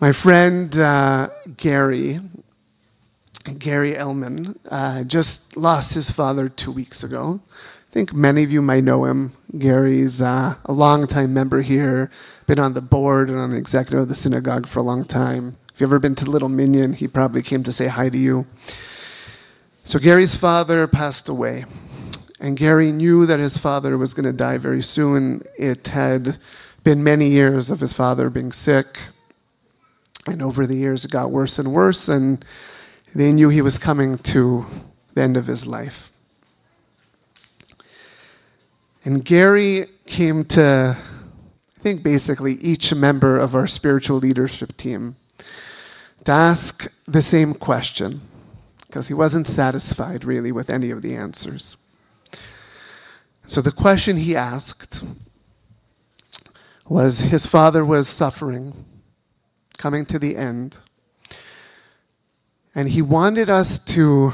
My friend uh, Gary, Gary Elman, uh, just lost his father two weeks ago. I think many of you might know him. Gary's uh, a longtime member here, been on the board and on the executive of the synagogue for a long time. If you've ever been to Little Minyan, he probably came to say hi to you. So Gary's father passed away. And Gary knew that his father was going to die very soon. It had been many years of his father being sick. And over the years, it got worse and worse. And they knew he was coming to the end of his life. And Gary came to, I think, basically each member of our spiritual leadership team to ask the same question because he wasn't satisfied really with any of the answers. So the question he asked was his father was suffering, coming to the end, and he wanted us to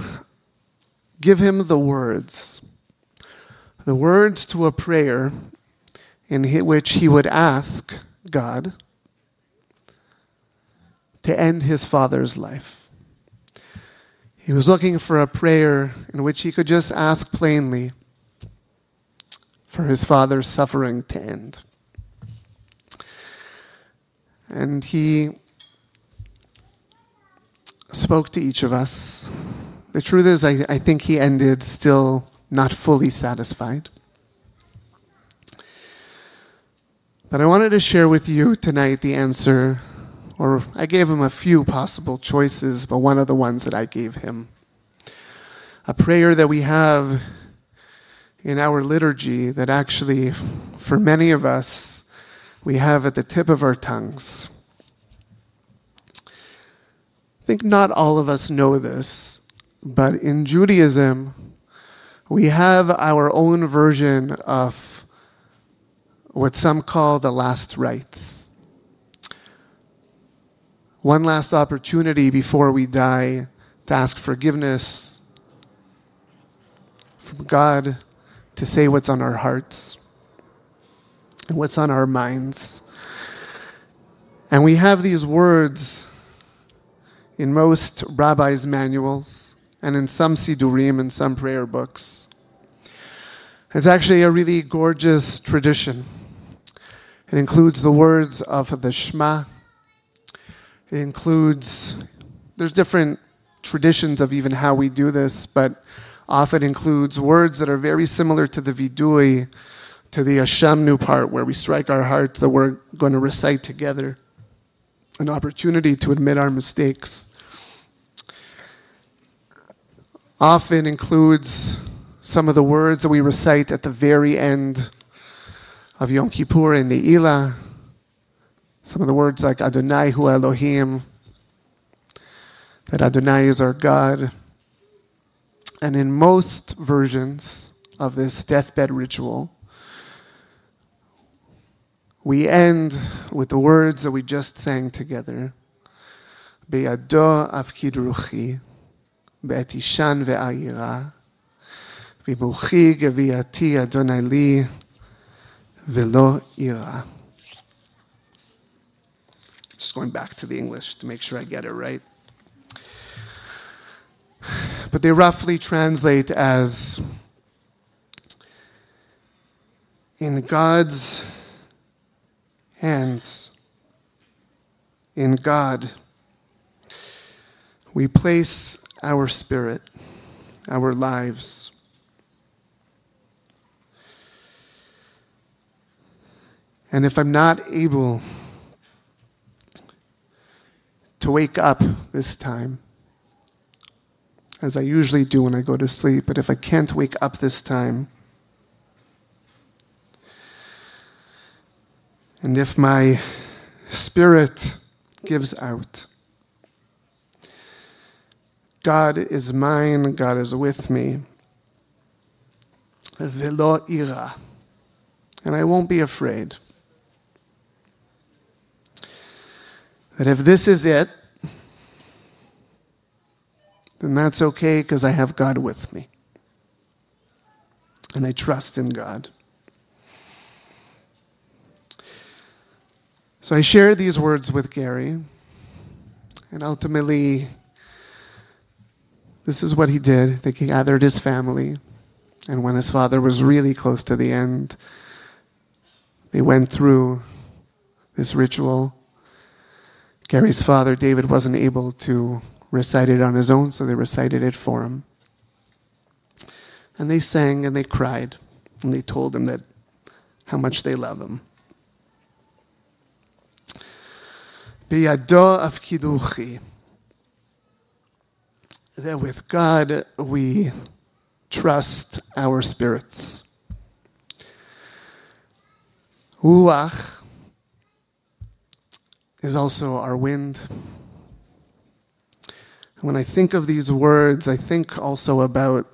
give him the words, the words to a prayer in which he would ask God to end his father's life. He was looking for a prayer in which he could just ask plainly, for his father's suffering to end. And he spoke to each of us. The truth is, I, I think he ended still not fully satisfied. But I wanted to share with you tonight the answer, or I gave him a few possible choices, but one of the ones that I gave him. A prayer that we have in our liturgy that actually, for many of us, we have at the tip of our tongues. I think not all of us know this, but in Judaism, we have our own version of what some call the last rites. One last opportunity before we die to ask forgiveness from God to say what's on our hearts and what's on our minds. And we have these words in most rabbis' manuals and in some Siddurim and some prayer books. It's actually a really gorgeous tradition. It includes the words of the Shema. It includes, there's different traditions of even how we do this, but often includes words that are very similar to the vidui, to the ashamnu part where we strike our hearts that we're going to recite together. An opportunity to admit our mistakes. Often includes some of the words that we recite at the very end of Yom Kippur and Ne'ilah. Some of the words like Adonai hu Elohim, that Adonai is our God. And in most versions of this deathbed ritual, we end with the words that we just sang together. Be'ado afkid ruchi, be'etishan ve'ayira, v'muchi geviati Adonai li, ve'lo ira. Just going back to the English to make sure I get it right but they roughly translate as in God's hands, in God, we place our spirit, our lives. And if I'm not able to wake up this time, as I usually do when I go to sleep, but if I can't wake up this time, and if my spirit gives out, God is mine, God is with me. Velo ira. And I won't be afraid. That if this is it, then that's okay because I have God with me. And I trust in God. So I shared these words with Gary. And ultimately, this is what he did. They gathered his family. And when his father was really close to the end, they went through this ritual. Gary's father, David, wasn't able to recite it on his own, so they recited it for him. And they sang and they cried, and they told him that how much they love him. Biyado afkid ruchi. That with God we trust our spirits. Ruach is also our wind. When I think of these words, I think also about,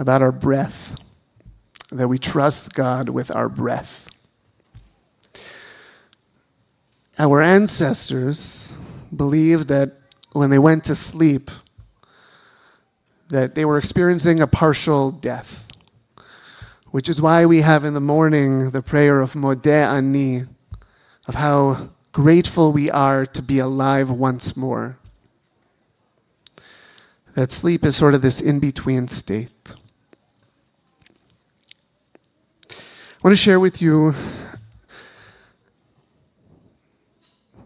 about our breath, that we trust God with our breath. Our ancestors believed that when they went to sleep, that they were experiencing a partial death, which is why we have in the morning the prayer of Modeh Ani, of how grateful we are to be alive once more that sleep is sort of this in between state. I want to share with you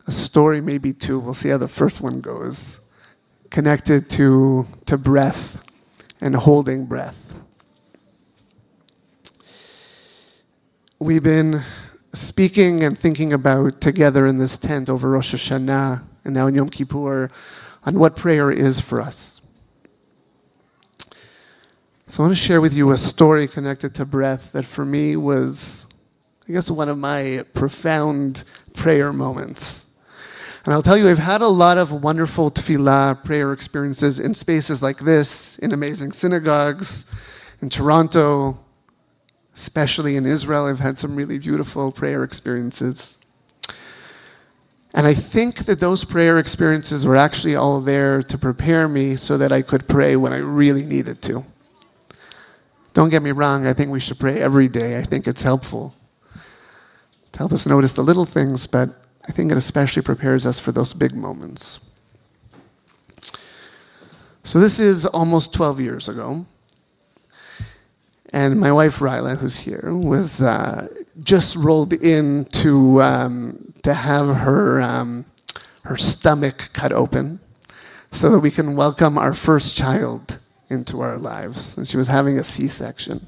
a story, maybe two. We'll see how the first one goes, connected to, to breath and holding breath. We've been speaking and thinking about together in this tent over Rosh Hashanah and now in Yom Kippur on what prayer is for us. So I want to share with you a story connected to breath that for me was, I guess, one of my profound prayer moments. And I'll tell you, I've had a lot of wonderful tefillah prayer experiences in spaces like this, in amazing synagogues, in Toronto, especially in Israel. I've had some really beautiful prayer experiences. And I think that those prayer experiences were actually all there to prepare me so that I could pray when I really needed to. Don't get me wrong, I think we should pray every day. I think it's helpful to help us notice the little things, but I think it especially prepares us for those big moments. So, this is almost 12 years ago. And my wife, Ryla, who's here, was uh, just rolled in to, um, to have her, um, her stomach cut open so that we can welcome our first child into our lives. And she was having a C section.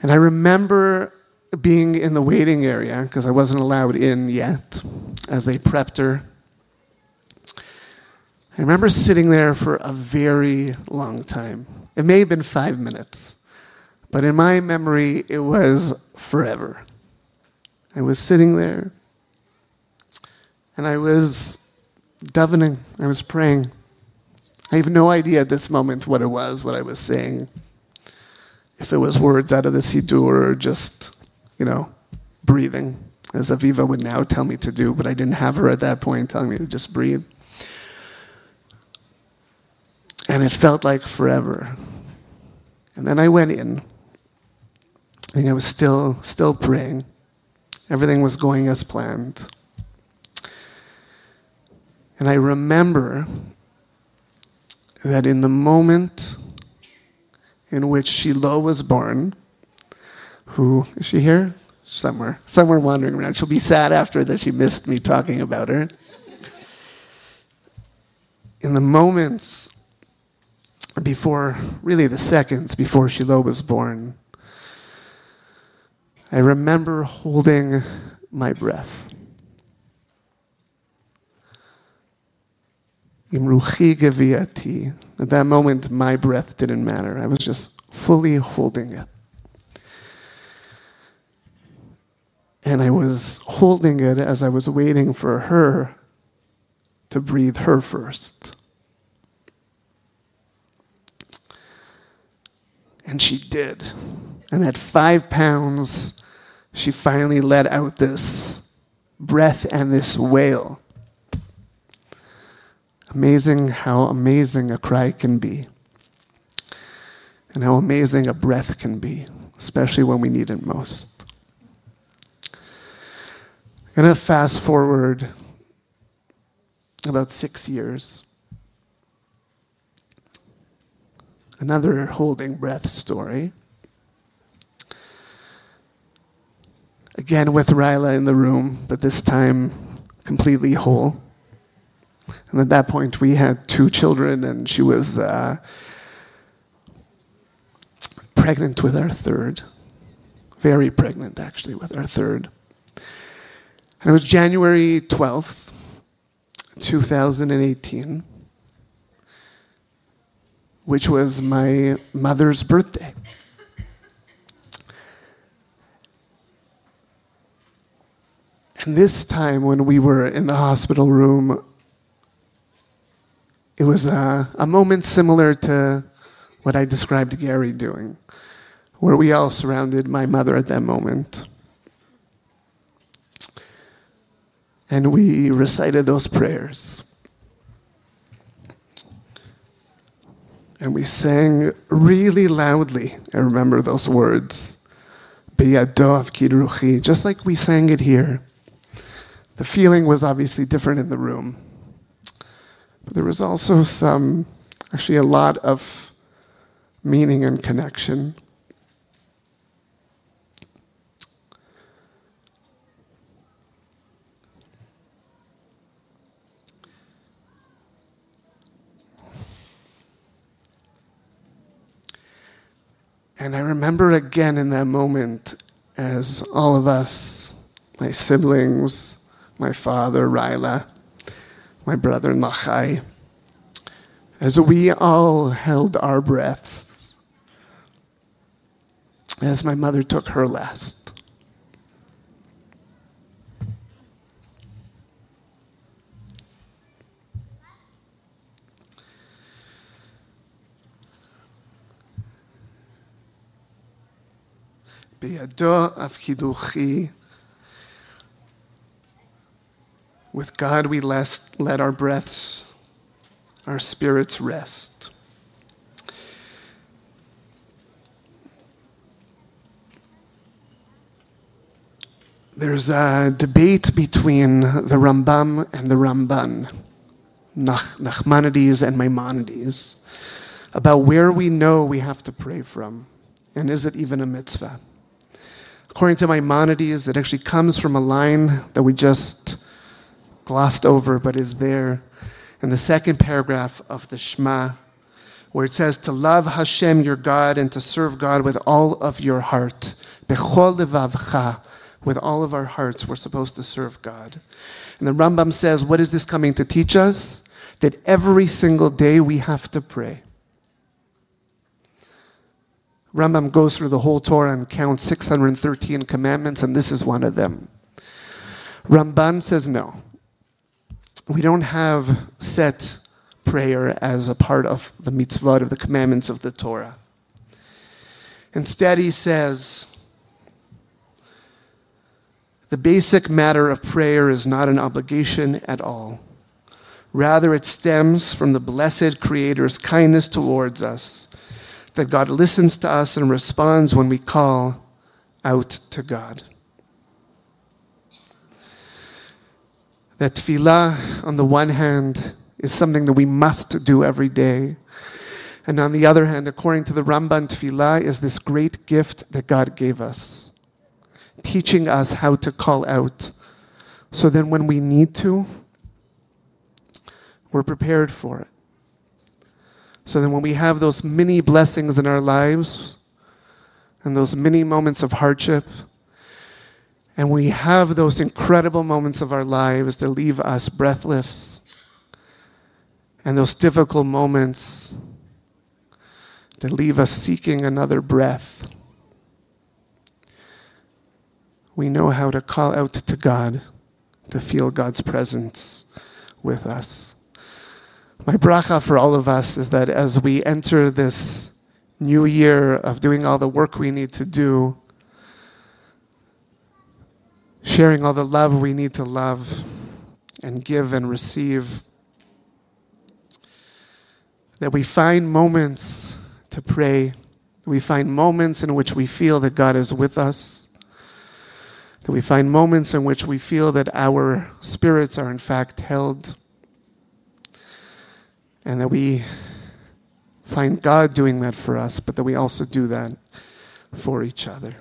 And I remember being in the waiting area because I wasn't allowed in yet as they prepped her. I remember sitting there for a very long time. It may have been five minutes, but in my memory, it was forever. I was sitting there and I was davening, I was praying. I have no idea at this moment what it was, what I was saying. If it was words out of the Siddur or just, you know, breathing, as Aviva would now tell me to do, but I didn't have her at that point telling me to just breathe. And it felt like forever. And then I went in. And I was still still praying. Everything was going as planned. And I remember that in the moment in which Shiloh was born, who is she here? Somewhere, somewhere wandering around. She'll be sad after that she missed me talking about her. In the moments before, really the seconds before Shiloh was born, I remember holding my breath. Imruchi. At that moment, my breath didn't matter. I was just fully holding it. And I was holding it as I was waiting for her to breathe her first. And she did. And at five pounds, she finally let out this breath and this wail. Amazing how amazing a cry can be, and how amazing a breath can be, especially when we need it most. Going to fast forward about six years. Another holding breath story. Again with Ryla in the room, but this time completely whole. And at that point, we had two children, and she was uh, pregnant with our third. Very pregnant, actually, with our third. And it was January 12th, 2018, which was my mother's birthday. And this time, when we were in the hospital room, it was a, a moment similar to what I described Gary doing, where we all surrounded my mother at that moment. And we recited those prayers. And we sang really loudly. I remember those words. Just like we sang it here. The feeling was obviously different in the room. But there was also some, actually, a lot of meaning and connection. And I remember again in that moment as all of us, my siblings, my father, Ryla, my brother, Nachai, as we all held our breath, as my mother took her last. בידו אף קידוחי With God, we let our breaths, our spirits rest. There's a debate between the Rambam and the Ramban, Nach- Nachmanides and Maimonides, about where we know we have to pray from, and is it even a mitzvah? According to Maimonides, it actually comes from a line that we just glossed over but is there in the second paragraph of the Shema, where it says to love Hashem your God and to serve God with all of your heart. Bechol levavcha, with all of our hearts, we're supposed to serve God. And the Rambam says, what is this coming to teach us? That every single day we have to pray. Rambam goes through the whole Torah and counts 613 commandments, and this is one of them. Ramban says no we don't have set prayer as a part of the mitzvot, of the commandments of the Torah. Instead, he says, the basic matter of prayer is not an obligation at all. Rather, it stems from the blessed Creator's kindness towards us, that God listens to us and responds when we call out to God. that tefillah, on the one hand, is something that we must do every day. And on the other hand, according to the Ramban, tefillah is this great gift that God gave us, teaching us how to call out. So then when we need to, we're prepared for it. So then when we have those many blessings in our lives and those many moments of hardship, and we have those incredible moments of our lives that leave us breathless. And those difficult moments that leave us seeking another breath. We know how to call out to God to feel God's presence with us. My bracha for all of us is that as we enter this new year of doing all the work we need to do, sharing all the love we need to love and give and receive. That we find moments to pray, we find moments in which we feel that God is with us, that we find moments in which we feel that our spirits are in fact held, And that we find God doing that for us, but that we also do that for each other.